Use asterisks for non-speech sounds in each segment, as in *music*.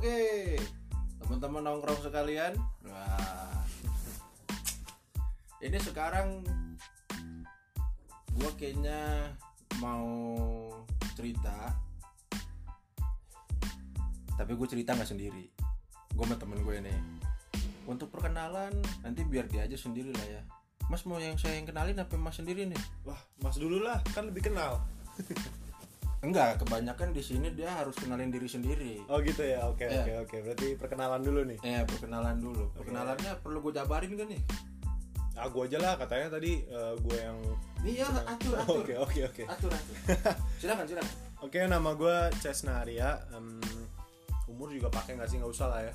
Oke, teman-teman nongkrong sekalian. Wah, ini sekarang gue kayaknya mau cerita, tapi gue cerita nggak sendiri. Gue sama temen gue nih. Untuk perkenalan nanti biar dia aja sendiri lah ya. Mas mau yang saya yang kenalin apa mas sendiri nih? Wah, Mas dulu lah, kan lebih kenal. *laughs* Enggak, kebanyakan di sini dia harus kenalin diri sendiri. Oh gitu ya, oke Iya. oke oke. Berarti perkenalan dulu nih. Eh, perkenalan dulu. Perkenalannya perlu gue jabarin gak nih? Ah, gue aja lah katanya tadi eh, gue yang. Iya, atur, atur. Oke oke oke. Atur, atur. *laughs* silakan, silakan. Oke, nama gue Cesna Arya. Em, umur juga pakai nggak sih? Nggak usah lah ya.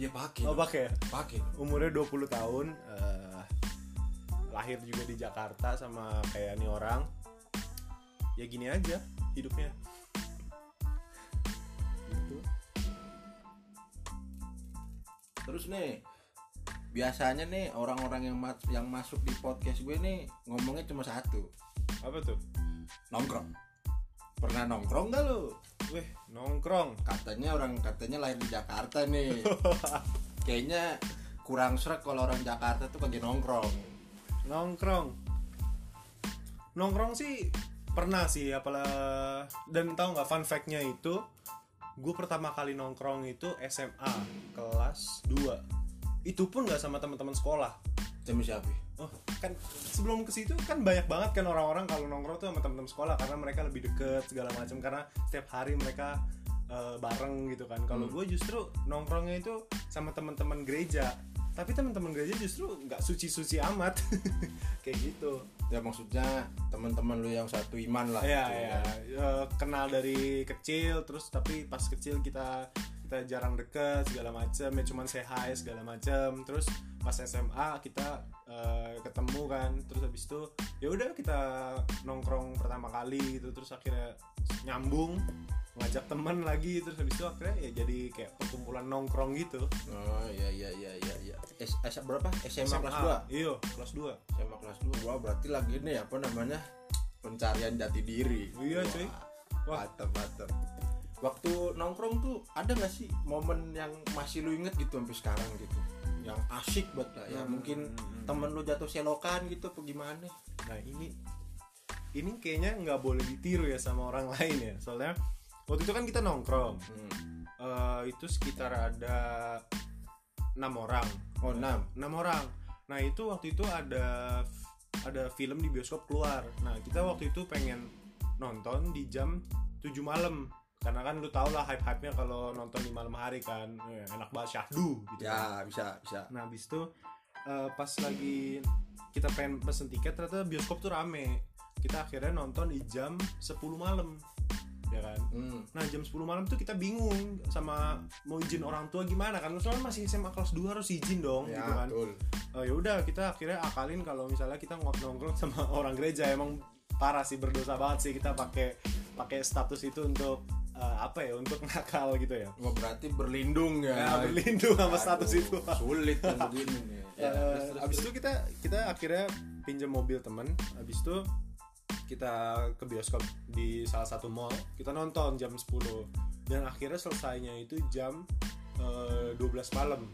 Dia pakai. Oh pakai. ya? pakai. Umurnya 20 tahun. eh, lahir juga di Jakarta sama kayak nih orang. Ya gini aja hidupnya. Gitu. Terus nih, biasanya nih orang-orang yang mas- yang masuk di podcast gue nih ngomongnya cuma satu, Apa tuh? nongkrong. Pernah nongkrong gak lu? Weh, nongkrong. Katanya orang katanya lahir di Jakarta nih. *laughs* Kayaknya kurang serak kalau orang Jakarta tuh kagak nongkrong. nongkrong nongkrong sih pernah sih apalah dan tahu nggak fun fact-nya itu gue pertama kali nongkrong itu SMA kelas 2 itu pun nggak sama teman-teman sekolah. Sama siapa? oh kan sebelum ke situ kan banyak banget kan orang-orang kalau nongkrong tuh sama teman-teman sekolah karena mereka lebih deket segala macam karena setiap hari mereka eh, bareng gitu kan. Kalau gue justru nongkrongnya itu sama teman-teman gereja tapi teman-teman gereja justru nggak suci-suci amat. *laughs* Kayak gitu. Ya maksudnya teman-teman lu yang satu iman lah. Iya gitu ya, kenal dari kecil terus tapi pas kecil kita kita jarang deket segala macam ya cuman say hi segala macam terus pas SMA kita eh, ketemu kan. Terus habis itu ya udah kita nongkrong pertama kali gitu. Terus akhirnya nyambung ngajak teman lagi terus habis itu akhirnya ya jadi kayak perkumpulan nongkrong gitu Oh iya iya iya iya iya. S, S berapa? SMA, kelas 2. iya kelas 2 SMA kelas 2. Wah, berarti lagi nih apa namanya? Pencarian jati diri. Iya, Wah, cuy. Wah. Mantap, mantap. Waktu nongkrong tuh ada gak sih momen yang masih lu inget gitu sampai sekarang gitu? Yang asik banget lah ya. Hmm. Mungkin temen lu jatuh selokan gitu apa gimana? Nah ini ini kayaknya nggak boleh ditiru ya sama orang *laughs* lain ya. Soalnya waktu itu kan kita nongkrong. Hmm. Eh, itu sekitar ada enam orang. Oh, enam. Enam orang. Nah itu waktu itu ada ada film di bioskop keluar. Nah kita waktu itu pengen nonton di jam 7 malam. Karena kan lu tau lah hype-hype-nya kalau nonton di malam hari kan Eh, enak banget syahdu gitu. kan. Ya, bisa, bisa. Nah habis itu eh, pas lagi kita pengen pesen tiket ternyata bioskop tuh rame. Kita akhirnya nonton di jam 10 malam. Ya kan? Hmm. Nah jam 10 malam tuh kita bingung sama mau izin orang tua gimana kan soalnya masih SMA kelas 2 harus izin dong Ya, gitu kan. betul. Oh, ya udah kita akhirnya akalin kalau misalnya kita nongkrong *laughs* sama orang gereja emang parah sih berdosa banget sih kita pakai pakai status itu untuk eh, apa ya untuk *laughs* nakal gitu ya. Wah, berarti berlindung ya. Ya, berlindung sama status Aduh, itu. Sulit kan begini. *laughs* Ya, terus, terus, abis itu kita kita akhirnya pinjam mobil temen abis itu kita ke bioskop di salah satu mall kita nonton jam 10 dan akhirnya selesainya itu jam eh, 12 malam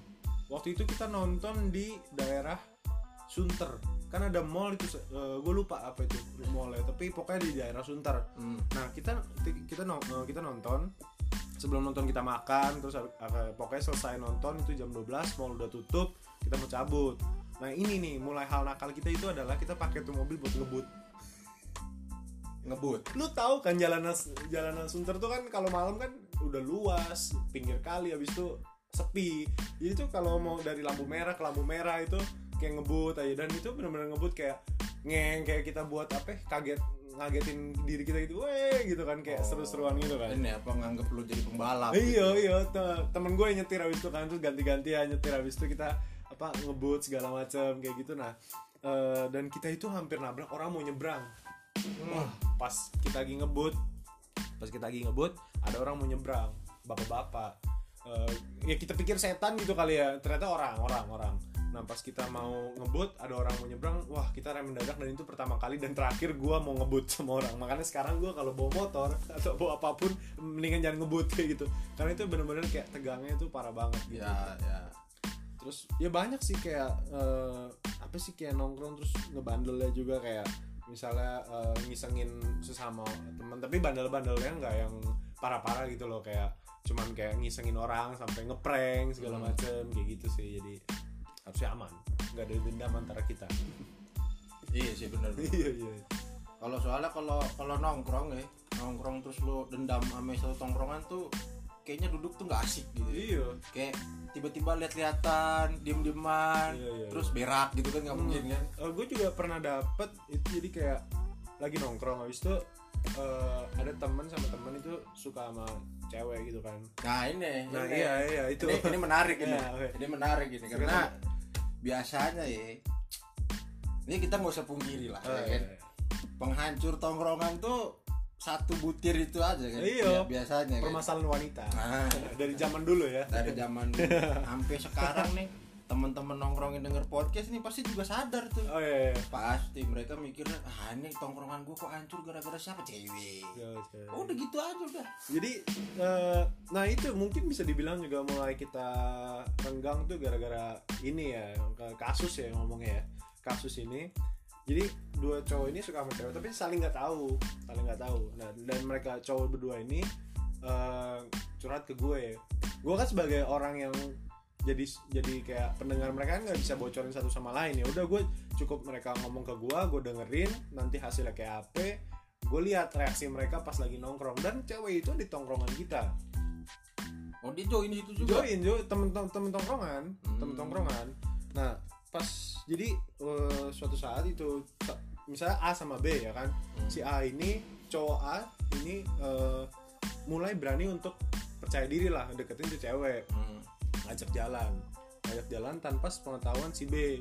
waktu itu kita nonton di daerah Sunter kan ada mall itu gue lupa apa itu mallnya tapi pokoknya di daerah Sunter Hmm. Nah kita kita eh, kita nonton sebelum nonton kita makan terus eh, pokoknya selesai nonton itu jam 12 mall udah tutup kita mau cabut. Nah ini nih mulai hal nakal kita itu adalah kita pakai tuh mobil buat ngebut. Ngebut. Lu tahu kan jalanan jalanan Sunter tuh kan kalau malam kan udah luas pinggir kali habis itu sepi. Jadi tuh kalau mau dari lampu merah ke lampu merah itu kayak ngebut aja dan itu benar-benar ngebut kayak ngeng kayak kita buat apa ya, kaget ngagetin diri kita gitu, weh gitu kan kayak Oh. seru-seruan gitu kan. Ini apa nganggep lu jadi pembalap? Iya iya te- temen gue yang nyetir habis itu kan terus ganti-gantian nyetir habis itu kita apa ngebut segala macam kayak gitu nah eh, dan kita itu hampir nabrak orang mau nyebrang wah pas kita lagi ngebut pas kita lagi ngebut ada orang mau nyebrang. Bapak-bapak. Eh, ya kita pikir setan gitu kali ya. Ternyata orang orang orang. Nah pas kita mau ngebut ada orang mau nyebrang. Wah kita rem mendadak dan itu pertama kali dan terakhir gua mau ngebut sama orang. Makanya sekarang gua kalau bawa motor atau bawa apa pun mendingan jangan ngebut kayak *laughs* gitu. Karena itu bener-bener kayak tegangnya itu parah banget gitu. Ya ya. Terus ya banyak sih kayak eh, apa sih kayak nongkrong terus ngebandelnya juga kayak misalnya eh, ngisengin sesama teman tapi bandel-bandelnya nggak yang parah-parah gitu loh. Kayak cuman kayak ngisengin orang sampai ngeprank segala Hmm. macem kayak gitu sih. Jadi harusnya aman. Nggak ada dendam antara kita. Iya sih bener iya iya. Kalau soalnya kalau kalau nongkrong ya nongkrong terus lu dendam sama satu tongkrongan tuh kayaknya duduk tuh nggak asik gitu. Iya. Kayak tiba-tiba lihat-lihatan diem-dieman Iya, iya, terus berak gitu kan nggak Hmm. mungkin kan? Gue juga pernah dapet itu jadi kayak lagi nongkrong habis itu eh, ada temen sama temen itu suka sama cewek gitu kan. Nah ini. Nah ini. iya iya itu. ini, ini menarik ini. Iya, *laughs* oke. ini menarik ini karena biasanya ya ini kita nggak usah pungkiri lah Eh, ya kan? penghancur tongkrongan tuh satu butir itu aja kan? Iya. Ya, biasanya kan. Permasalahan wanita. Nah. *laughs* dari zaman dulu ya. Dari zaman *laughs* sampai sekarang nih teman-teman nongkrongin denger podcast nih pasti juga sadar tuh. Oh iya, iya. pasti mereka mikirnya ah ini tongkrongan gua kok hancur gara-gara siapa? Cewek. Iya, iya. udah gitu aja udah. Jadi eh, nah itu mungkin bisa dibilang juga mulai kita renggang tuh gara-gara ini ya kasus ya ngomongnya ya. Kasus ini jadi dua cowok ini suka sama cewek tapi saling nggak tahu saling nggak tahu. Nah dan mereka cowok berdua ini eh, curhat ke gue. Gue kan sebagai orang yang jadi jadi kayak pendengar mereka kan nggak bisa bocorin satu sama lain. Ya udah gue cukup mereka ngomong ke gue gue dengerin nanti hasilnya kayak apa. Gue lihat reaksi mereka pas lagi nongkrong. Dan cewek itu di tongkrongan kita. Oh dia join di situ juga? Join jo temen temen tongkrongan Hmm. temen tongkrongan. Nah pas jadi eh, suatu saat itu misalnya A sama B ya kan Hmm. si A ini cowok A ini eh, mulai berani untuk percaya diri lah deketin tuh cewek. Hmm. ngajak jalan. Ngajak jalan tanpa sepengetahuan si B.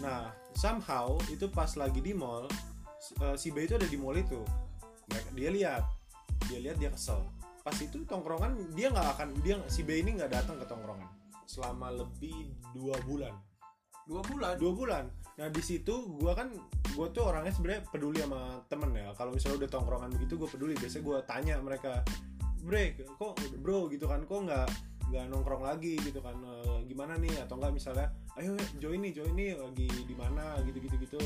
Nah somehow itu pas lagi di mall si- eh, si B itu ada di mall itu. Dia lihat. Dia lihat dia kesel. Pas itu tongkrongan dia nggak akan dia si B ini nggak datang ke tongkrongan selama lebih dua bulan dua bulan. Dua bulan. Nah di situ gua kan gua tuh orangnya sebenarnya peduli sama temen ya. Kalau misalnya udah tongkrongan begitu gue peduli. Biasanya gua tanya mereka bre kok bro gitu kan. Kok nggak nggak nongkrong lagi? Gitu kan. "Eh, gimana nih? Atau enggak misalnya ayo join nih join nih lagi di mana? Gitu gitu gitu.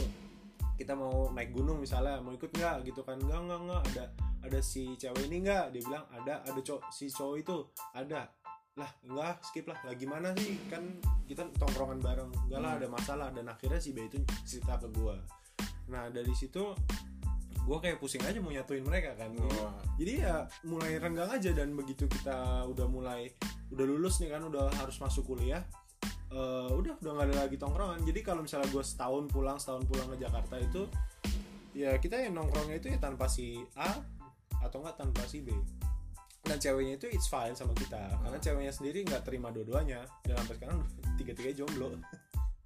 Kita mau naik gunung misalnya mau ikut nggak? Gitu kan. Nggak nggak nggak. Ada ada si cewek ini nggak? Dia bilang ada ada cowok si cowok itu. Ada lah enggak skip lah. Lah gimana sih? Kan kita tongkrongan bareng. Enggak lah Hmm. ada masalah. Dan akhirnya si B itu cerita ke gua. Nah dari situ gua kayak pusing aja mau nyatuin mereka kan. Wah. jadi ya mulai renggang aja. Dan begitu kita udah mulai udah lulus nih kan udah harus masuk kuliah eh, udah udah nggak ada lagi tongkrongan. Jadi kalau misalnya gue setahun pulang setahun pulang ke Jakarta itu ya kita yang nongkrongnya itu ya tanpa si A atau enggak tanpa si B dan ceweknya itu it's fine sama kita. Karena ceweknya sendiri nggak terima dua-duanya. Dan sampai sekarang tiga-tiga jomblo.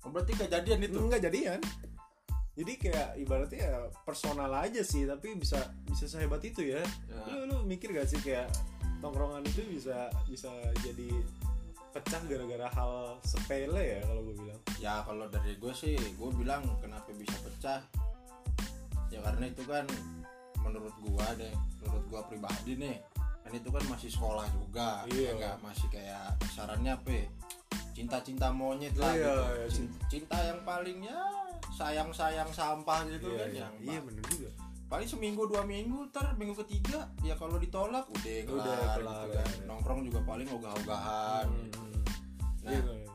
Oh, berarti kejadian itu itu? Nggak jadian. Jadi kayak ibaratnya ya personal aja sih tapi bisa bisa sehebat itu ya. Ya. lu lu mikir gak sih kayak tongkrongan itu bisa bisa jadi pecah gara-gara hal sepele ya kalau gue bilang? Ya kalau dari gue sih gue bilang kenapa bisa pecah? Ya karena itu kan menurut gua deh menurut gua pribadi nih kan itu kan masih sekolah juga Iya. ya masih kayak sarannya apa ya, cinta-cinta monyet lah Iya, gitu. iya, Cin- cinta yang paling ya sayang-sayang sampah gitu iya kan iya, yang iya bener juga paling seminggu dua minggu ntar minggu ketiga ya kalau ditolak udah kelar, Udah, gitu kelar, kan. ya. nongkrong juga paling ogah-ogahan Hmm, nah iya, iya.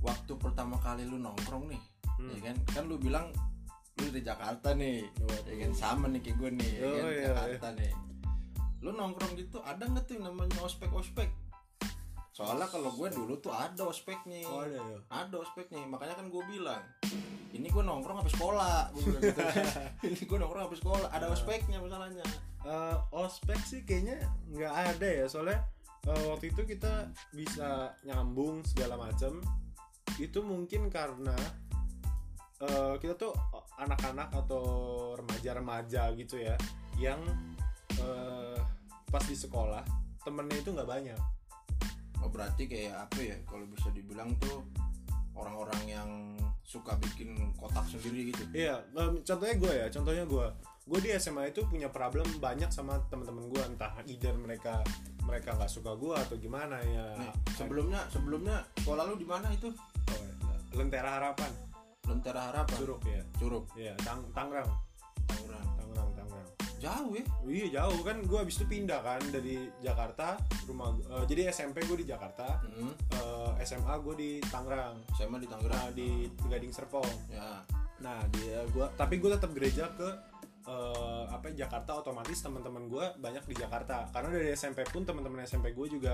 waktu pertama kali lu nongkrong nih Hmm. ya kan kan lu bilang lu dari Jakarta nih Waduh. ya kan sama nih kayak gue nih ya Oh, kan iya, Jakarta nih lu nongkrong gitu ada nggak tuh yang namanya ospek ospek? Soalnya kalau gue dulu tuh ada ospeknya. Oh ada ya? Ada ospeknya makanya kan gue bilang ini gue nongkrong habis sekolah gue bilang gitu *laughs* ini gue nongkrong habis sekolah ada ospeknya masalahnya. Eh, ospek sih kayaknya nggak ada ya soalnya eh, waktu itu kita bisa nyambung segala macam itu mungkin karena eh, kita tuh anak-anak atau remaja-remaja gitu ya yang eh, pas di sekolah temennya itu nggak banyak. Oh berarti kayak apa ya kalau bisa dibilang tuh orang-orang yang suka bikin kotak sendiri gitu? Iya, em, contohnya gue ya, contohnya gue, gue di SMA itu punya problem banyak sama teman-teman gue, entah either mereka mereka nggak suka gue atau gimana ya. nih sebelumnya sebelumnya sekolah lu di mana itu? Oh, Lentera Harapan, Lentera Harapan? Curug ya, Curug. Iya, Tang Tangerang. Jauh ya Iya jauh kan, gue abis itu pindah kan dari Jakarta, rumah, gua- eh, jadi SMP gue di Jakarta, hmm. eh, SMA gue di Tangerang, SMA di nah, Tangerang di Gading Serpong. ya Nah, dia gua tapi gue tetap gereja ke eh, apa Jakarta otomatis teman-teman gue banyak di Jakarta. Karena dari SMP pun teman-teman SMP gue juga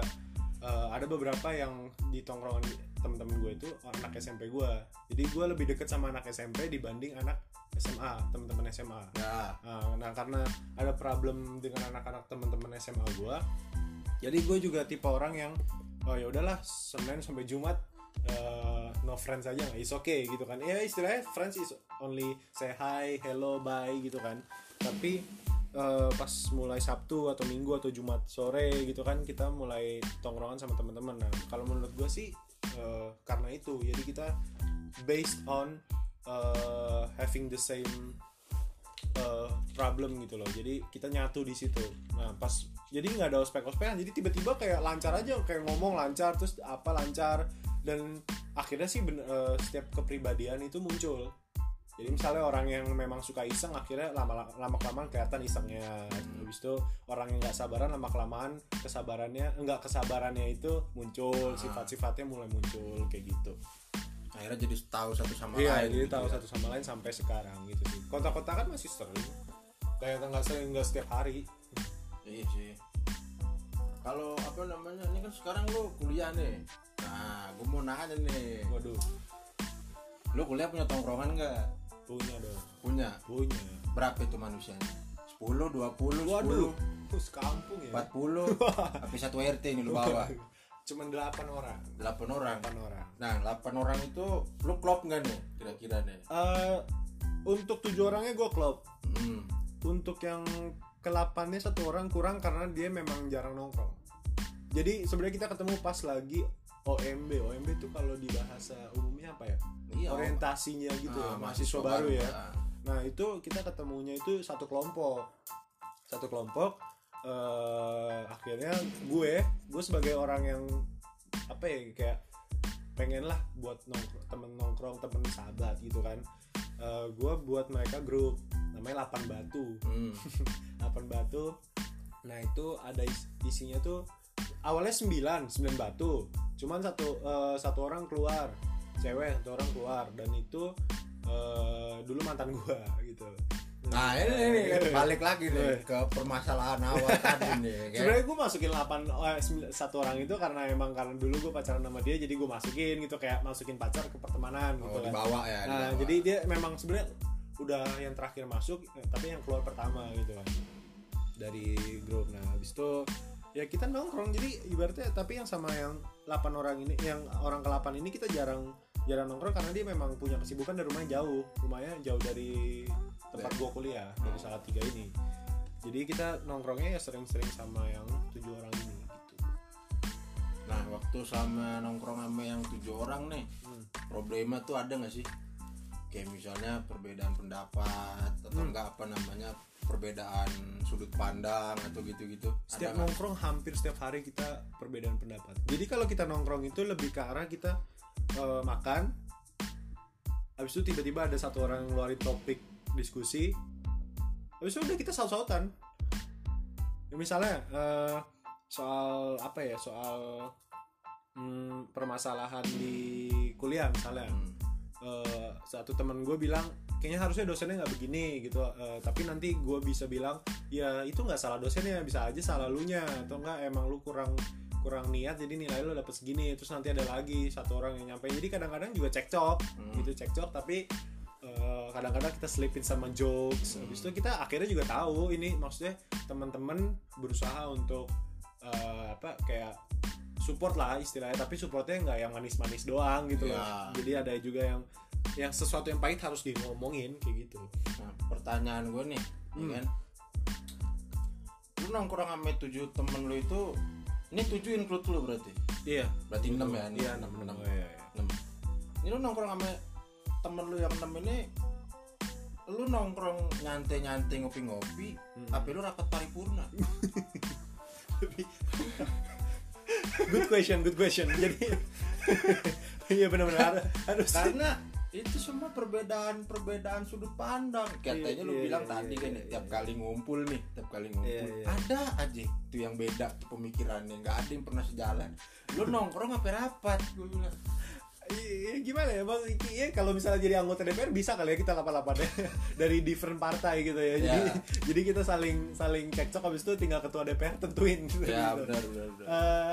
eh, ada beberapa yang di tongkrongan teman-teman gue itu anak SMP gue. Jadi gue lebih deket sama anak SMP dibanding anak SMA, teman-teman SMA. Nah, nah, karena ada problem dengan anak-anak teman-teman SMA gue, jadi gue juga tipe orang yang oh ya udahlah Senin sampai Jumat eh, no friends aja nggak is okay gitu kan ya istilahnya friends is only say hi hello bye gitu kan tapi eh, pas mulai Sabtu atau Minggu atau Jumat sore gitu kan kita mulai tongkrongan sama teman-teman. Nah kalau menurut gue sih eh, karena itu jadi kita based on eh, having the same uh, problem gitu loh. Jadi kita nyatu di situ. Nah pas jadi nggak ada ospek-ospekan jadi tiba-tiba kayak lancar aja kayak ngomong lancar terus apa lancar dan akhirnya sih ben- uh, setiap kepribadian itu muncul jadi misalnya orang yang memang suka iseng akhirnya lama lama kelamaan kelihatan isengnya habis itu orang yang nggak sabaran lama kelamaan kesabarannya enggak kesabarannya itu muncul Ah. sifat-sifatnya mulai muncul kayak gitu akhirnya jadi tahu satu sama Iya, lain jadi gitu tahu ya. satu sama lain sampai sekarang gitu sih. Kontak-kontak kan masih sering. Kayak nggak sering nggak setiap hari. iya sih kalau apa namanya ini kan sekarang lu kuliah nih nah gue mau nanya nih Waduh, lu kuliah punya tongkrongan nggak punya dong, punya punya. berapa itu manusianya 10, 20, 10, Waduh, terus *laughs* kampung ya. 40 tapi *laughs* satu RT nih lu bawa Cuman 8 orang. 8 orang 8 orang. nah 8 orang itu lu klop nggak nih kira-kira nih Eh untuk tujuh orangnya gue klop. hmm. Untuk yang kelapannya satu orang kurang karena dia memang jarang nongkrong. Jadi sebenarnya kita ketemu pas lagi OMB. OMB itu kalau di bahasa umumnya apa ya? iya Orientasinya gitu ya, Ah, mahasiswa baru ya. Ah. Nah itu kita ketemunya itu satu kelompok, satu kelompok. eh akhirnya gue, gue sebagai orang yang apa ya kayak pengen lah buat nongkrong, temen nongkrong, temen sahabat gitu kan. Eh, gue buat mereka grup namanya 8 batu, Hmm. *laughs* 8 batu. Nah itu ada is- isinya tuh awalnya 9, 9 batu. Cuman satu eh, satu orang keluar, cewek satu orang keluar dan itu eh, dulu mantan gua gitu. Nah ini nih balik lagi nih ke permasalahan awal *laughs* tadi nih. Kayak, Sebenarnya gue masukin 8 eh, sembil- satu orang itu karena emang karena dulu gue pacaran sama dia jadi gue masukin gitu kayak masukin pacar ke pertemanan gitu oh kan. dibawa ya. Nah, dibawa. jadi dia memang sebenarnya udah yang terakhir masuk eh, tapi yang keluar pertama gitu kan. Dari grup. Nah, habis itu ya kita nongkrong jadi ibaratnya tapi yang sama yang 8 orang ini yang orang ke-8 ini kita jarang jarang nongkrong karena dia memang punya kesibukan dari rumahnya jauh. Rumahnya jauh dari tempat gua kuliah dari salah tiga ini. Jadi kita nongkrongnya ya sering-sering sama yang tujuh orang ini gitu. Nah waktu sama nongkrong sama yang tujuh orang nih, Hmm. problema tuh ada nggak sih? Kayak misalnya perbedaan pendapat atau Hmm. enggak apa namanya perbedaan sudut pandang atau gitu-gitu. Setiap Ada nggak? nongkrong hampir setiap hari kita perbedaan pendapat. Jadi kalau kita nongkrong itu lebih ke arah kita eh, makan. Habis itu tiba-tiba ada satu orang ngeluarin topik diskusi. Habis itu udah kita saut-sautan. Ya, misalnya eh, soal apa ya? Soal hmm, permasalahan di kuliah misalnya. Hmm. Eh, satu temen gue bilang kayaknya harusnya dosennya nggak begini gitu. Eh, tapi nanti gue bisa bilang ya itu nggak salah dosennya bisa aja salah lu nya atau enggak emang lu kurang kurang niat jadi nilai lu dapet segini. Terus nanti ada lagi satu orang yang nyampe jadi kadang-kadang juga cekcok Hmm. gitu cekcok. Tapi eh, kadang-kadang kita selipin sama jokes. Habis itu kita akhirnya juga tahu ini maksudnya teman-teman berusaha untuk eh, apa kayak support lah istilahnya tapi supportnya nggak yang manis-manis doang gitu loh Ya. jadi ada juga yang yang sesuatu yang pahit harus diomongin kayak gitu Nah, pertanyaan gue nih, ya Hmm. kan? Lu nongkrong sama tujuh temen lu itu, ini tujuh include lu berarti? iya Berarti enam ya? iya enam, enam enam, enam. Iya, iya. enam. ini lu nongkrong sama temen lu yang enam ini lu nongkrong nyantai-nyantai ngopi-ngopi Hmm. tapi lu rapat paripurna *laughs* *laughs* good question good question *laughs* jadi iya benar-benar harus karena itu semua perbedaan-perbedaan sudut pandang katanya Iya, lu iya, bilang iya, tadi iya, kan iya, tiap iya. kali ngumpul nih tiap kali ngumpul Iya, iya. ada aja itu yang beda tuh pemikirannya nggak ada yang pernah sejalan lu nongkrong apa rapat gue bilang Iya, gimana ya bang? Iya kalau misalnya jadi anggota DPR bisa kali ya kita kapan-kapan ya *laughs* dari different partai gitu ya. Jadi Ya. jadi kita saling saling cekcok habis itu tinggal ketua DPR tentuin. gitu. ya benar benar benar Eh,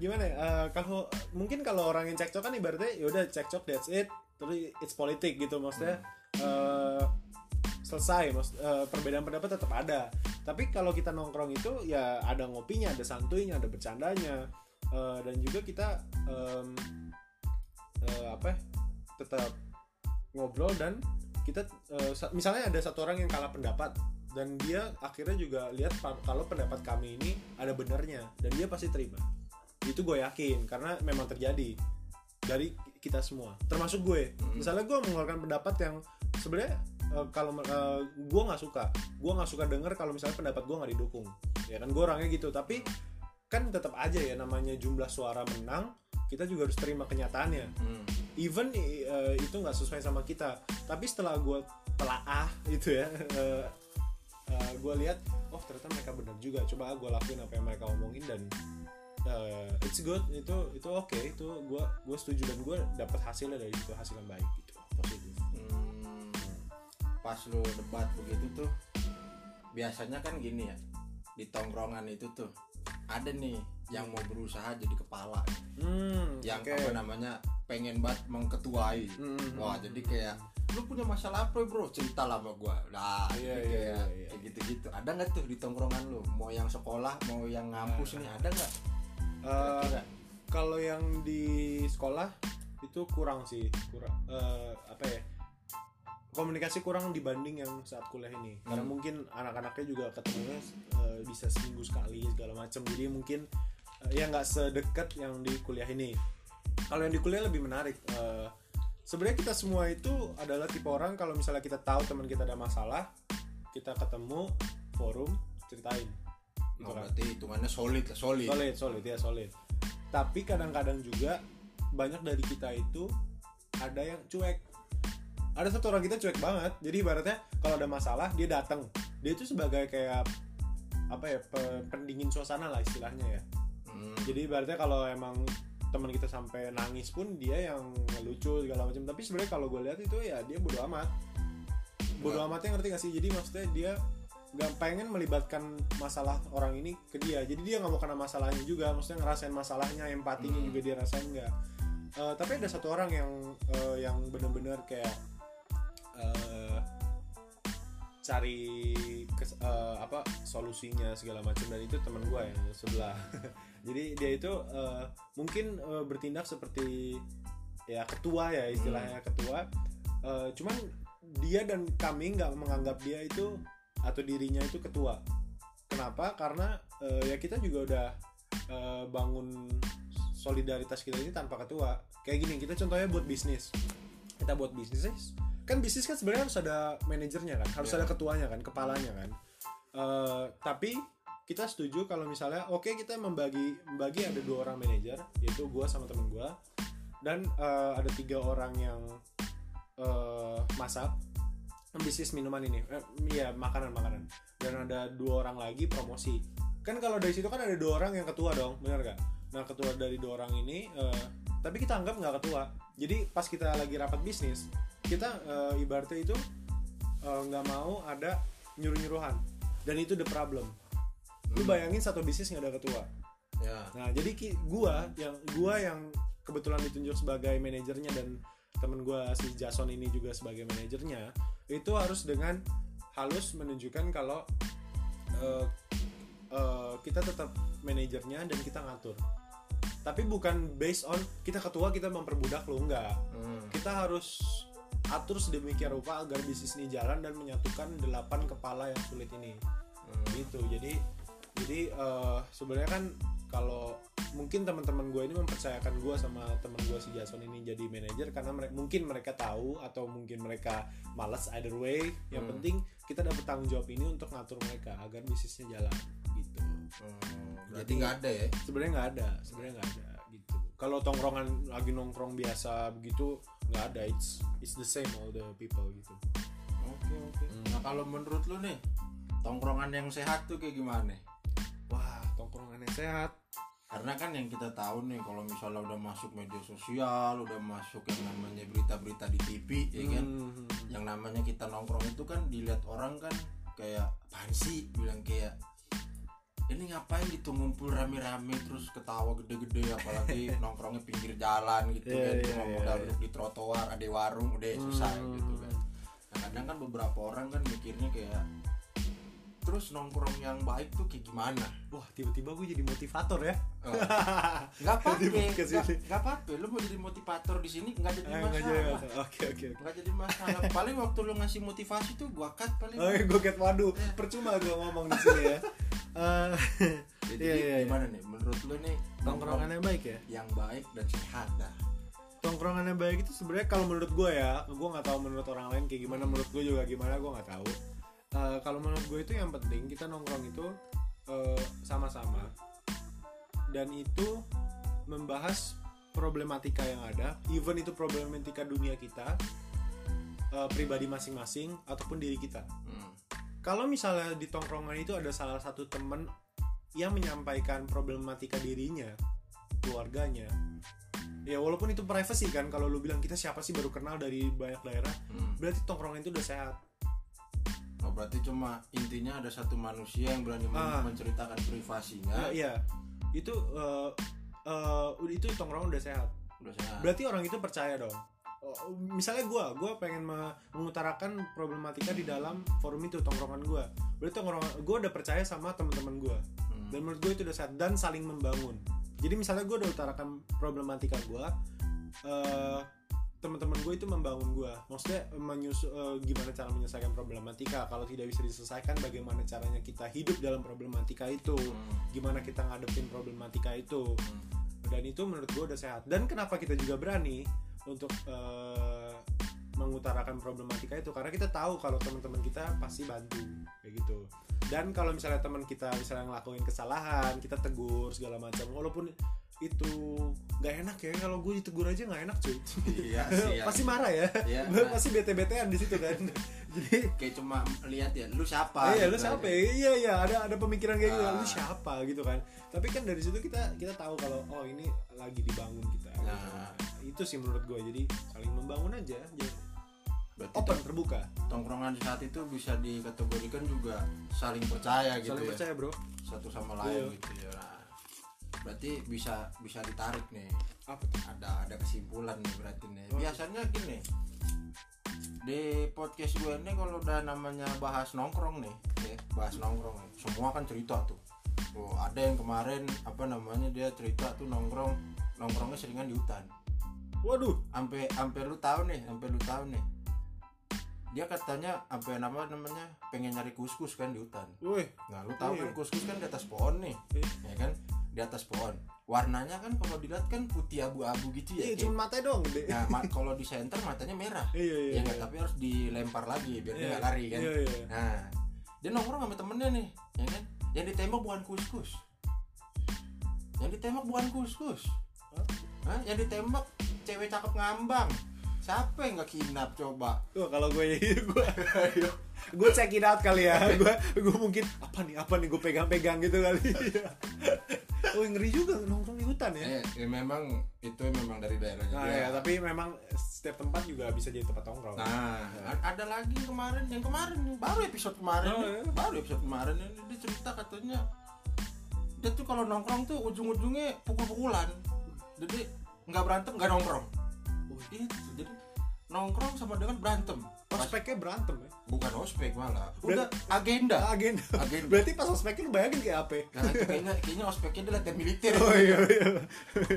gimana ya? Eh, kalau mungkin kalau orang yang cekcok kan ibaratnya ya udah cekcok that's it. Terus it's politik gitu maksudnya. eh, selesai maksud eh, perbedaan pendapat tetap ada tapi kalau kita nongkrong itu ya ada ngopinya ada santuinya ada bercandanya Eh, dan juga kita em, eh, apa ya, tetap ngobrol dan kita sa- misalnya ada satu orang yang kalah pendapat dan dia akhirnya juga lihat kalau pendapat kami ini ada benernya dan dia pasti terima itu gue yakin karena memang terjadi dari kita semua. Termasuk gue. Mhm. misalnya gue mengeluarkan pendapat yang sebenarnya eh, kalau eh, gue nggak suka. Gue nggak suka denger kalau misalnya pendapat gue nggak didukung. Ya kan gue orangnya gitu. Tapi kan tetap aja ya namanya jumlah suara menang kita juga harus terima kenyataannya. Hmm. even eh, itu nggak sesuai sama kita. Tapi setelah gue telaah *laughs* itu ya gue lihat oh ternyata mereka benar juga. Coba gue lakuin apa yang mereka omongin dan eh, it's good. Itu itu oke. Itu gue gue setuju. Dan gue dapat hasilnya dari itu hasil yang baik gitu. Positif. Hmm, pas lu debat begitu tuh biasanya kan gini ya di tongkrongan itu tuh ada nih yang mau berusaha jadi kepala. Hmm, yang oke. apa namanya pengen banget mengketuai. Hmm, wah jadi kayak lu punya masalah apa bro? Cerita lah sama gua. Nah Iya, iya, kayak iya, iya. kayak gitu-gitu. Ada nggak tuh di tongkrongan lu? Mau yang sekolah mau yang ngampus nih ada nggak Kira-kira? kalau yang di sekolah itu kurang sih. Kurang. Eh, apa ya? Komunikasi kurang dibanding yang saat kuliah ini. Karena Hmm. mungkin anak-anaknya juga ketemunya eh, bisa seminggu sekali segala macam jadi mungkin eh, ya nggak sedekat yang di kuliah ini. Kalau yang di kuliah lebih menarik Eh, sebenarnya kita semua itu adalah tipe orang kalau misalnya kita tahu teman kita ada masalah kita ketemu forum ceritain Oh, berarti hitungannya solid lah solid. Solid solid ya solid. Tapi kadang-kadang juga banyak dari kita itu ada yang cuek. Ada satu orang kita cuek banget. Jadi ibaratnya kalau ada masalah dia datang. Dia itu sebagai kayak apa ya pe- pendingin suasana lah istilahnya ya. Hmm. jadi ibaratnya kalau emang teman kita sampai nangis pun dia yang lucu segala macam. Tapi sebenarnya kalau gue lihat itu ya dia bodo amat. Bodo Nggak. amatnya ngerti gak sih? Jadi maksudnya dia nggak pengen melibatkan masalah orang ini ke dia. Jadi dia nggak mau kena masalahnya juga. Maksudnya ngerasain masalahnya empatinya Hmm. juga dia rasain nggak. Eh, tapi ada satu orang yang eh, yang bener-bener kayak eh, cari kes- eh, apa solusinya segala macam dan itu teman gue yang sebelah. *laughs* Jadi dia itu eh, mungkin eh, bertindak seperti ya ketua ya istilahnya ketua. Eh, cuman dia dan kami nggak menganggap dia itu atau dirinya itu ketua. Kenapa? Karena eh, ya kita juga udah eh, bangun solidaritas kita ini tanpa ketua. Kayak gini kita contohnya buat bisnis. Kita buat bisnis kan bisnis kan sebenarnya harus ada manajernya kan harus Iya. ada ketuanya kan kepalanya kan. Eh, tapi kita setuju kalau misalnya oke kita membagi membagi ada dua orang manajer yaitu gua sama temen gua. Dan eh, ada tiga orang yang eh, masak bisnis minuman ini. Eh, iya makanan makanan. Dan ada dua orang lagi promosi. Kan kalau dari situ kan ada dua orang yang ketua dong benar gak nah ketua dari dua orang ini eh, tapi kita anggap nggak ketua. Jadi pas kita lagi rapat bisnis kita eh, ibaratnya itu eh, nggak mau ada nyuruh nyuruhan dan itu the problem. Lu Hmm. bayangin satu bisnis nggak ada ketua. Ya. Nah, jadi ki- gua yang gua yang kebetulan ditunjuk sebagai manajernya dan temen gua si Jason ini juga sebagai manajernya, itu harus dengan halus menunjukkan kalau eh, eh, kita tetap manajernya dan kita ngatur. Tapi bukan based on kita ketua kita memperbudak lo enggak. Hmm. Kita harus atur sedemikian rupa agar bisnis ini jalan dan menyatukan delapan kepala yang sulit ini Hmm. gitu jadi jadi eh, sebenarnya kan kalau mungkin teman-teman gue ini mempercayakan gue sama teman gue si Jason ini jadi manajer karena mereka mungkin mereka tahu atau mungkin mereka malas either way. Yang Hmm. penting kita dapat tanggung jawab ini untuk ngatur mereka agar bisnisnya jalan gitu. Hmm, Jadi- nggak ada ya? sebenarnya nggak ada sebenarnya nggak ada gitu. Kalau tongkrongan lagi nongkrong biasa begitu nggak ada. It's it's the same all the people gitu. Oke oke. Nah kalau menurut lu nih tongkrongan yang sehat tuh kayak gimana? Wah tongkrongan yang sehat karena kan yang kita tahu nih kalau misalnya udah masuk media sosial udah masuk yang namanya berita-berita di TV ya kan Hmm. yang namanya kita nongkrong itu kan dilihat orang kan kayak apaan sih bilang kayak ini ngapain gitu ngumpul rame-rame terus ketawa gede-gede apalagi *laughs* nongkrongnya pinggir jalan gitu Iya, kan iya, cuma iya, modal duduk di trotoar ada warung udah selesai Hmm. gitu kan nah, kadang kan beberapa orang kan mikirnya kayak terus nongkrong yang baik tuh kayak gimana? Wah tiba-tiba gue jadi motivator ya. Oh. *laughs* nggak apa-apa Jadi nggak nggak apa-apa lu mau jadi motivator di sini nggak jadi Eh, masalah. jadi oke oke oke. Nggak jadi masalah. Paling waktu lu ngasih motivasi tuh gua cut paling. Oke, gue get waduh, percuma gue ngomong di sini ya. *laughs* Eh, jadi iya, iya, iya. gimana nih? Menurut lu nih tongkrongannya baik ya. yang baik dan sehat dah. Tongkrongannya baik itu sebenarnya kalau menurut gue ya, gue nggak tahu menurut orang lain kayak gimana, menurut gue juga gimana, gue nggak tahu. Eh, kalau menurut gue itu yang penting kita nongkrong itu eh, sama-sama dan itu membahas problematika yang ada, even itu problematika dunia kita, eh, pribadi masing-masing ataupun diri kita. Hmm. kalau misalnya di tongkrongan itu ada salah satu temen yang menyampaikan problematika dirinya keluarganya ya walaupun itu privacy kan kalau lu bilang kita siapa sih baru kenal dari banyak daerah Hmm. berarti tongkrongan itu udah sehat Oh, berarti cuma intinya ada satu manusia yang berani Ah. menceritakan privasinya? Nah, iya. Itu eh, eh, udah- itu tongkrongan udah sehat. Udah sehat. Berarti orang itu percaya dong? Oh, misalnya gue gue pengen me- mengutarakan problematika di dalam forum itu tongkrongan gue berarti tongkrongan gue udah percaya sama teman-teman gue Hmm. dan menurut gue itu udah sehat dan saling membangun. Jadi misalnya gue udah utarakan problematika gue eh teman-teman gue itu membangun gue maksudnya menyus eh, gimana cara menyelesaikan problematika. Kalau tidak bisa diselesaikan bagaimana caranya kita hidup dalam problematika itu? Hmm. gimana kita ngadepin problematika itu? Hmm. dan itu menurut gue udah sehat. Dan kenapa kita juga berani untuk eh, mengutarakan problematika itu? Karena kita tahu kalau teman-teman kita pasti bantu kayak gitu. Dan kalau misalnya teman kita misalnya ngelakuin kesalahan kita tegur segala macam walaupun itu nggak enak ya kalau gue ditegur aja nggak enak cuy iya sih *laughs* ya. pasti marah ya Iya. *laughs* pasti bete-betean di situ kan *laughs* jadi kayak cuma lihat ya lu siapa iya lu gitu siapa aja. ya? iya iya ada ada pemikiran kayak gitu Ah. lu siapa gitu kan tapi kan dari situ kita kita tahu kalau oh ini lagi dibangun kita gitu. Nah. itu sih menurut gue jadi saling membangun aja jadi berarti open terbuka tongkrongan saat itu bisa dikategorikan juga saling percaya gitu saling ya percaya bro satu sama lain Iya. gitu ya Nah, berarti bisa bisa ditarik nih. Apa tuh? Ada ada kesimpulan nih berarti nih. Oh. biasanya gini. Di podcast gue ini kalau udah namanya bahas nongkrong nih ya, bahas nongkrong nih semua kan cerita tuh. Oh, ada yang kemarin apa namanya dia cerita tuh nongkrong nongkrongnya seringan di hutan. Waduh. Sampai sampai lu tahu nih sampai lu tahu nih. Dia katanya sampai nama namanya pengen nyari kuskus kan di hutan. Woi nah lu tahu kan Iya. kuskus kan di atas pohon nih Iya. ya kan di atas pohon warnanya kan kalau dilihat kan putih abu-abu gitu ya iya kayak- cuma matanya doang gede Nah, ma- kalau di center matanya merah. iya iya Ya nggak, tapi harus dilempar lagi biar dia Iya. nggak lari kan. iya iya Nah, dia nongkrong sama temennya nih, ya kan? Yang ditembak bukan kuskus. Yang ditembak bukan kuskus. Hah? Hah? Yang ditembak cewek cakep ngambang. Siapa yang nggak kinap coba? Tuh kalau gue *laughs* gue gue check it out kali ya *laughs* gue gue mungkin apa nih apa nih gue pegang-pegang gitu kali *laughs* oh ngeri juga nongkrong di hutan ya. Eh, ya memang itu memang dari daerahnya nah ya tapi memang setiap tempat juga bisa jadi tempat nongkrong. Nah, a- ada lagi kemarin, yang kemarin baru episode kemarin, Oh, iya. baru episode kemarin ini dia cerita katanya dia tuh kalau nongkrong tuh ujung-ujungnya pukul-pukulan, jadi nggak berantem nggak nongkrong. Oh itu, jadi nongkrong sama dengan berantem. Ospeknya berantem ya? Bukan ospek malah. Udah agenda. Agenda. Agenda. Berarti pas ospeknya lu bayangin kayak apa? Ya? nah kayaknya kayaknya ospeknya dia latihan militer. Oh iya iya.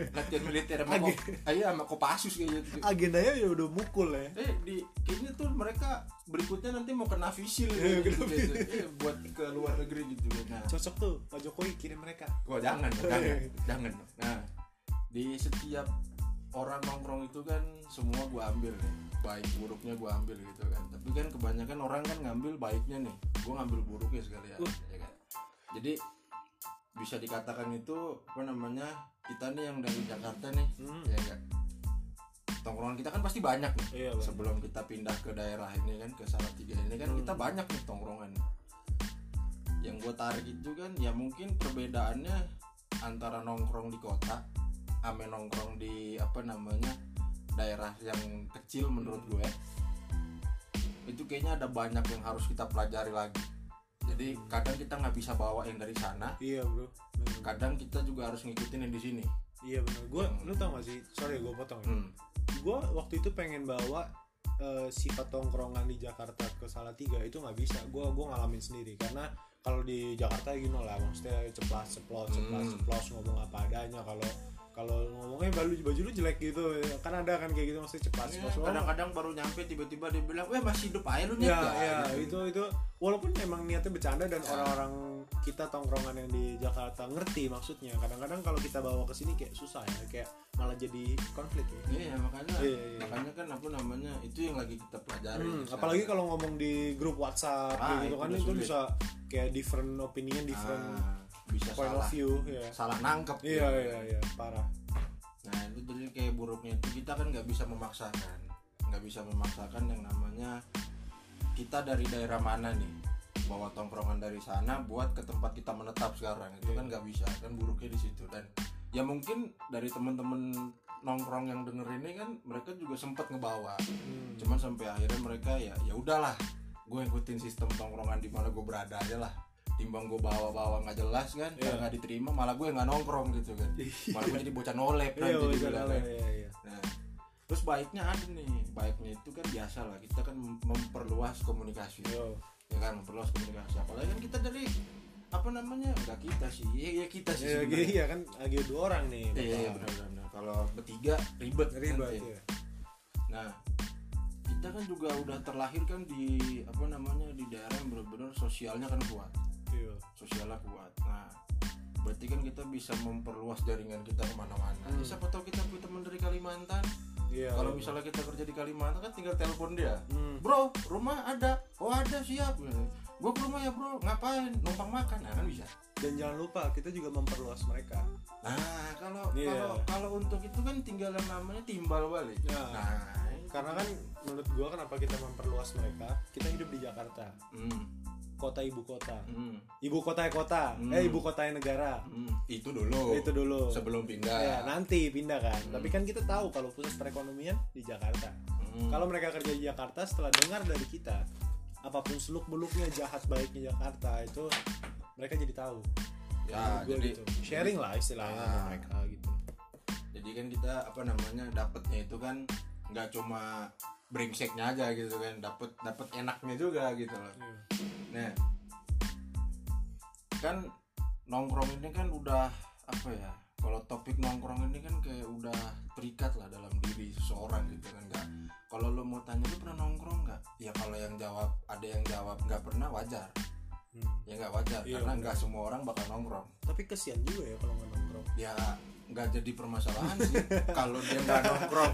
Latihan militer sama Age- kop iya sama kopassus kayaknya gitu. agendanya ya udah mukul ya? Eh di kayaknya tuh mereka berikutnya nanti mau kena visil Iya, gitu, kena gitu. Eh, buat ke luar negeri gitu. Nah. Cocok tuh Pak Jokowi kirim mereka. Wah jangan, *laughs* jangan, jangan. Nah, di setiap orang nongkrong itu kan semua gua ambil nih, baik buruknya gua ambil gitu kan. Tapi kan kebanyakan orang kan ngambil baiknya nih, gua ngambil buruknya sekalian, Uh. ya kan. Jadi bisa dikatakan itu apa namanya kita nih yang dari Jakarta nih, Hmm. ya kan. Tongkrongan kita kan pasti banyak nih. iya Sebelum kita pindah ke daerah ini kan ke Salatiga ini kan Hmm. kita banyak nih tongkrongan. Yang gue tarik itu kan ya mungkin perbedaannya antara nongkrong di kota ame nongkrong di apa namanya daerah yang kecil menurut gue itu kayaknya ada banyak yang harus kita pelajari lagi. Jadi kadang kita nggak bisa bawa yang dari sana. Iya bro. Bener. kadang kita juga harus ngikutin yang di sini. Iya bener. Gue Hmm. lu tau gak sih? Sorry gue potong ya. Hmm. gue waktu itu pengen bawa eh, sifat tongkrongan di Jakarta ke Salatiga. Itu nggak bisa. Gue gue ngalamin sendiri. Karena kalau di Jakarta gini lah maksudnya ceplas ceplos ceplas Hmm. ceplos ngomong apa adanya. Kalau kalau ngomongnya baju baju lu jelek gitu kan ada kan kayak gitu maksudnya Iya, ceplos kadang-kadang baru nyampe tiba-tiba dia bilang weh masih hidup aja lu ya Nyet, ya gitu. itu itu walaupun emang niatnya bercanda dan Ya. orang-orang kita tongkrongan yang di Jakarta ngerti maksudnya kadang-kadang kalau kita bawa ke sini kayak susah ya kayak malah jadi konflik ya Iya makanya Iya, iya. makanya kan apa namanya itu yang lagi kita pelajari. Hmm, apalagi kalau ngomong di grup WhatsApp Ah, gitu itu kan itu sulit. bisa kayak different opinion, different Ah, bisa point salah of view ya. salah nangkep. Iya gitu. iya iya parah. Nah itu jadi kayak buruknya itu kita kan nggak bisa memaksakan, nggak bisa memaksakan yang namanya kita dari daerah mana nih bawa tongkrongan dari sana buat ke tempat kita menetap sekarang itu Iya. kan nggak bisa kan buruknya di situ dan ya mungkin dari teman-teman nongkrong yang denger ini kan mereka juga sempat ngebawa Hmm. cuman sampai akhirnya mereka ya ya udahlah gue ikutin sistem tongkrongan di mana gue berada aja lah timbang gue bawa-bawa nggak jelas kan Iya. nggak diterima malah gue nggak nongkrong gitu kan *laughs* malah gue jadi bocah nolep Iya nanti bisa dibilang lah, kan. iya iya. nah terus baiknya ada nih baiknya itu kan biasa lah kita kan mem- memperluas komunikasi Yo. ya kan memperluas komunikasi apalagi kan kita dari apa namanya enggak kita sih iya iya kita sih Iya sebenarnya. iya kan lagi dua orang nih. iya iya benar-benar kalau bertiga ribet Ribet nanti. ya. Nah, kita kan juga udah terlahir kan di apa namanya di daerah yang benar-benar sosialnya kan kuat, Iya. sosialnya kuat. Nah, berarti kan kita bisa memperluas jaringan kita ke mana-mana. Hmm. Siapa tahu kita punya teman dari Kalimantan. Iya. Kalau misalnya kita kerja di Kalimantan kan tinggal telepon dia. Hmm. Bro, rumah ada. Oh ada siap. Gue ke rumah ya bro. Ngapain? Numpang makan. Nah kan bisa. Dan jangan lupa kita juga memperluas mereka. Nah kalau Iya. kalau kalau untuk itu kan tinggal yang namanya timbal balik. Ya. Nah, Karena kan menurut gua kenapa kita memperluas mereka? Kita hidup di Jakarta, hmm, kota ibu kota. hmm, Ibu kota kota, Hmm. eh ibu kota negara. hmm. itu dulu. Itu dulu. sebelum pindah. Ya, nanti pindah kan. Hmm. Tapi kan kita tahu kalau pusat perekonomian di Jakarta. Hmm. Kalau mereka kerja di Jakarta setelah dengar dari kita apa pun seluk beluknya jahat baiknya Jakarta itu mereka jadi tahu. ya gua jadi gitu. sharing lah istilahnya sama Ah. mereka gitu. jadi kan kita apa namanya dapetnya itu kan nggak cuma brengseknya aja gitu kan dapet dapet enaknya juga gitu loh Iya. Nah kan nongkrong ini kan udah apa ya kalau topik nongkrong ini kan kayak udah terikat lah dalam diri seseorang gitu kan nggak? Kalau lo mau tanya lu pernah nongkrong nggak? Ya kalau yang jawab ada yang jawab nggak pernah wajar. Hmm. ya nggak wajar Iya, karena nggak semua orang bakal nongkrong. Tapi kesian juga ya kalau nggak nongkrong. ya nggak jadi permasalahan sih. Kalau dia nggak nongkrong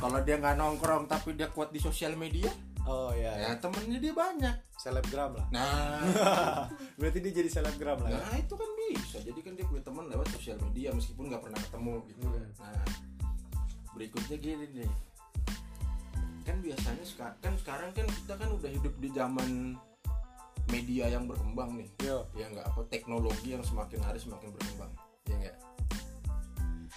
kalau dia nggak nongkrong tapi dia kuat di sosial media Oh ya, ya temennya dia banyak selebgram lah. nah *laughs* Berarti dia jadi selebgram lah. Ya? nah itu kan bisa jadi kan dia punya teman lewat sosial media meskipun nggak pernah ketemu gitu Hmm. nah berikutnya gini nih kan biasanya kan sekarang kan kita kan udah hidup di zaman media yang berkembang nih Yo. ya nggak apa teknologi yang semakin hari semakin berkembang ya nggak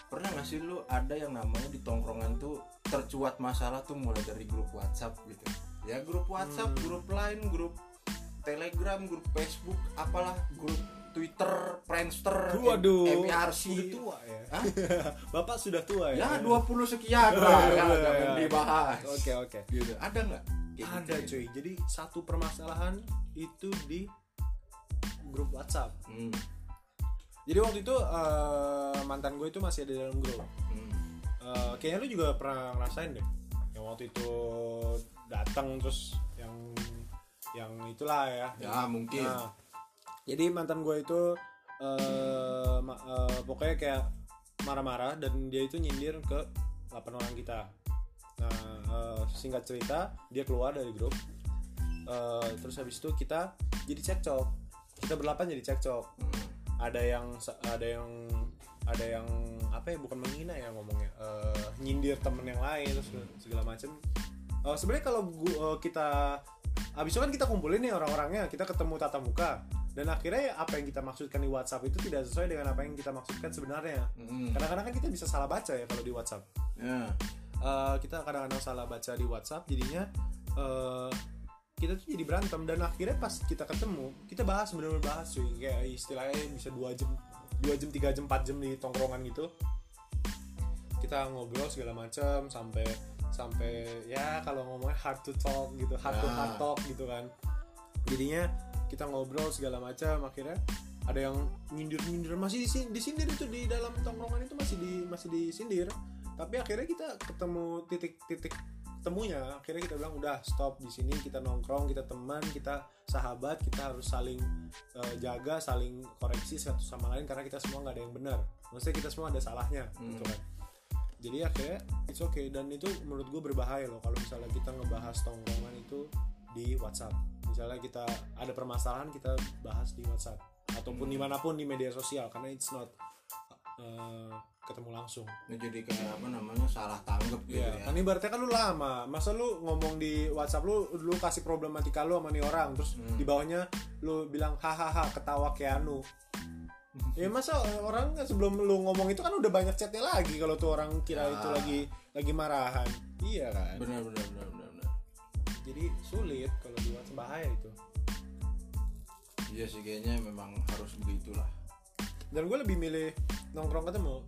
pernah nggak sih lu ada yang namanya di tongkrongan tuh tercuat masalah tuh mulai dari grup WhatsApp gitu ya grup WhatsApp Hmm. grup Line grup Telegram grup Facebook apalah grup Twitter Friendster Waduh, MRC udah tua ya. Hah? *laughs* Bapak sudah tua ya. ya 20 sekian lah ya, jangan iya. dibahas Oke oke. gitu ada nggak ada gitu. cuy jadi satu permasalahan itu di grup WhatsApp Hmm. jadi waktu itu eh, mantan gue itu masih ada dalam grup Hmm. Eh, kayaknya lu juga pernah ngerasain deh yang waktu itu datang terus yang yang itulah ya Ya mungkin. Nah, jadi mantan gue itu ma- eh, pokoknya kayak marah-marah dan dia itu nyindir ke 8 orang kita. Nah, eh, singkat cerita dia keluar dari grup. Eh, terus habis itu kita jadi cekcok. Kita berlapan jadi cekcok. Hmm. Ada yang ada yang ada yang apa ya bukan menghina ya ngomongnya eh, nyindir temen yang lain terus segala macem Eh, sebenarnya kalau gua, eh, kita habis itu kan kita kumpulin nih orang-orangnya kita ketemu tatap muka. Dan akhirnya apa yang kita maksudkan di WhatsApp itu tidak sesuai dengan apa yang kita maksudkan sebenarnya. Hmm. kadang-kadang kan kita bisa salah baca ya kalau di WhatsApp. Ya. Eh, kita kadang-kadang salah baca di WhatsApp jadinya eh, kita tuh jadi berantem. Dan akhirnya pas kita ketemu kita bahas bener-bener bahas cuy. Kayak istilahnya bisa dua jam dua jam tiga jam 4 jam di tongkrongan gitu. Kita ngobrol segala macam sampai sampai ya kalau ngomongnya hard to talk gitu hard to Ya. hard talk gitu kan. Jadinya kita ngobrol segala macam akhirnya ada yang nyindir nyindir masih disin- disindir itu di dalam tongkrongan itu masih di masih disindir tapi akhirnya kita ketemu titik-titik temunya. Akhirnya kita bilang udah stop di sini kita nongkrong kita teman kita sahabat kita harus saling eh, jaga saling koreksi satu sama lain karena kita semua nggak ada yang benar. Maksudnya kita semua ada salahnya gitu kan jadi akhirnya it's okay dan itu menurut gue berbahaya loh kalau misalnya kita ngebahas tongkrongan itu di WhatsApp misalnya kita ada permasalahan kita bahas di WhatsApp ataupun di mana pun di media sosial karena it's not uh, ketemu langsung Ini jadi kayak apa namanya salah tanggap gitu Iya, ya. kan ibaratnya kan lu lama. Masa lu ngomong di WhatsApp lu lu kasih problematika lu sama nih orang, terus Hmm. di bawahnya lu bilang hahaha ketawa Keanu. Ya masa orang sebelum lu ngomong itu kan udah banyak chatnya lagi kalau tuh orang kira Ya. itu lagi lagi marahan. Iya kan? Benar benar benar benar. benar. Jadi sulit kalau di WhatsApp bahaya itu. Iya sih kayaknya memang harus begitulah. Dan gue lebih milih nongkrong ketemu.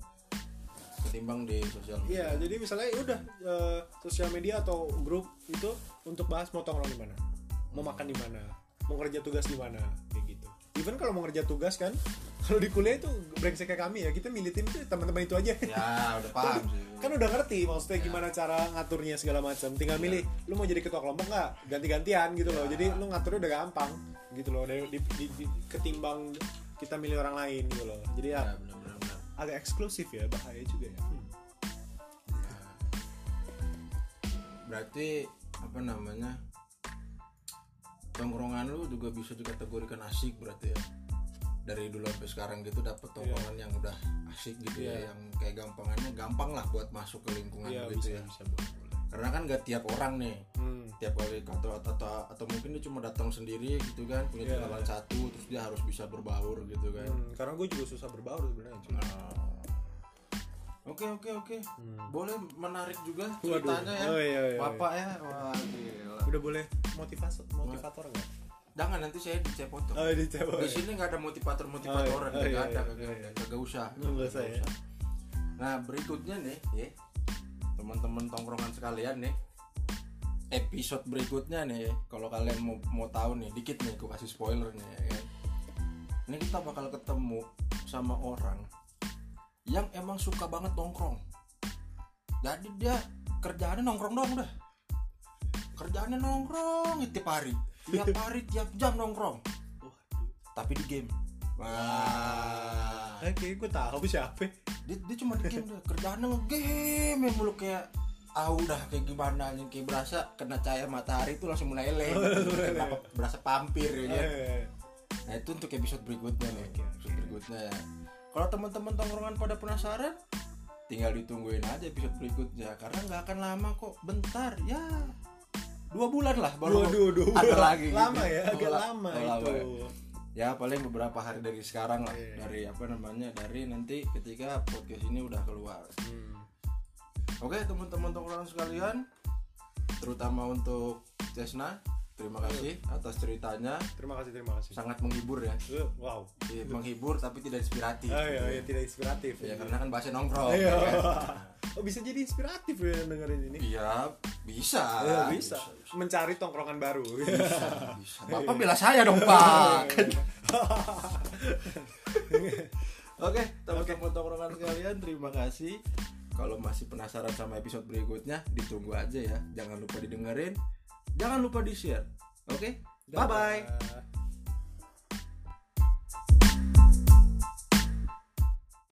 Ketimbang di sosial media. Iya, jadi misalnya ya udah eh, sosial media atau grup itu untuk bahas mau tongkrong di mana, mau makan di mana, mau kerja tugas di mana. Even kalau mau kerja tugas kan, kalau di kuliah itu brengsek kayak kami ya, kita milih tim tuh teman-teman itu aja. Ya, udah paham sih. *laughs* kan udah ngerti maksudnya Ya. gimana cara ngaturnya segala macam. Tinggal milih, lu mau jadi ketua kelompok nggak? Ganti-gantian gitu loh. Ya. Jadi lu ngaturnya udah gampang gitu loh. Dari di, di- di- ketimbang kita milih orang lain gitu loh. Jadi ya, Ya, benar benar. agak eksklusif ya, bahaya juga ya. Hmm. Ya. Berarti apa namanya? Tongkrongan lu juga bisa dikategorikan asik berarti ya. Dari dulu sampai sekarang gitu dapat tongkrongan yang udah asik gitu Iya. ya, yang kayak gampangannya gampang lah buat masuk ke lingkungan Iya gitu bisa ya. bisa boleh. Karena kan gak tiap orang nih Hmm. tiap kali atau atau atau, atau mungkin dia cuma datang sendiri gitu kan punya Iya. kenalan satu terus dia harus bisa berbaur gitu kan Hmm, karena gue juga susah berbaur sebenarnya. Oke oke oke Hmm. boleh menarik juga Waduh. ceritanya ya Oh, iya, iya, iya. bapak ya wah gila Udah boleh motivator motivator nggak? jangan nanti saya dicepot Oh di cewek. di sini nggak ada motivator motivatoran Oh, iya, nggak iya, ada iya, kagak iya, kagak usah Nggak usah, ya. nah berikutnya nih ya teman-teman tongkrongan sekalian nih episode berikutnya nih kalau kalian mau mau tahu nih dikit nih aku kasih spoiler nih ya kan. ini kita bakal ketemu sama orang yang emang suka banget nongkrong. Jadi dia kerjaannya nongkrong doang udah. Kerjaannya nongkrong tiap hari. Tiap *laughs* hari tiap jam nongkrong. Waduh. tapi di game. Wah. Eh, kayak gue tahu siapa. dia, dia cuma di game dia kerjaannya ngegame ya mulu kayak ah udah kayak gimana nih kayak berasa kena cahaya matahari itu langsung meleleh. Kenapa *laughs* berasa pampir ya kan? Eh, nah itu untuk episode berikutnya nih. Episode berikutnya. ya kalau teman-teman tongkrongan pada penasaran tinggal ditungguin aja episode berikutnya karena nggak akan lama kok bentar ya dua bulan lah Dua, baru dua, dua. ada bulan. lagi gitu. Lama ya, Oh, agak la- lama oh, itu. lama ya. ya paling beberapa hari dari sekarang lah Iya. dari apa namanya dari nanti ketika podcast ini udah keluar Hmm. oke teman-teman tongkrongan sekalian terutama untuk Cesna terima kasih atas ceritanya Terima kasih, terima kasih. sangat menghibur ya Eh, Wow. Iya, menghibur tapi tidak inspiratif Oh iya, iya tidak inspiratif. ya karena kan bahasa nongkrong Iya. ya kan? *laughs* oh bisa jadi inspiratif ya dengerin ini iya bisa Ya, bisa. mencari tongkrongan baru bisa, bisa. *laughs* bapak bela saya dong pak *laughs* Oke, teman-teman tongkrongan sekalian, terima kasih. Kalau masih penasaran sama episode berikutnya, ditunggu aja ya. Jangan lupa didengerin, jangan lupa di-share. Oke, bye-bye. Dadah.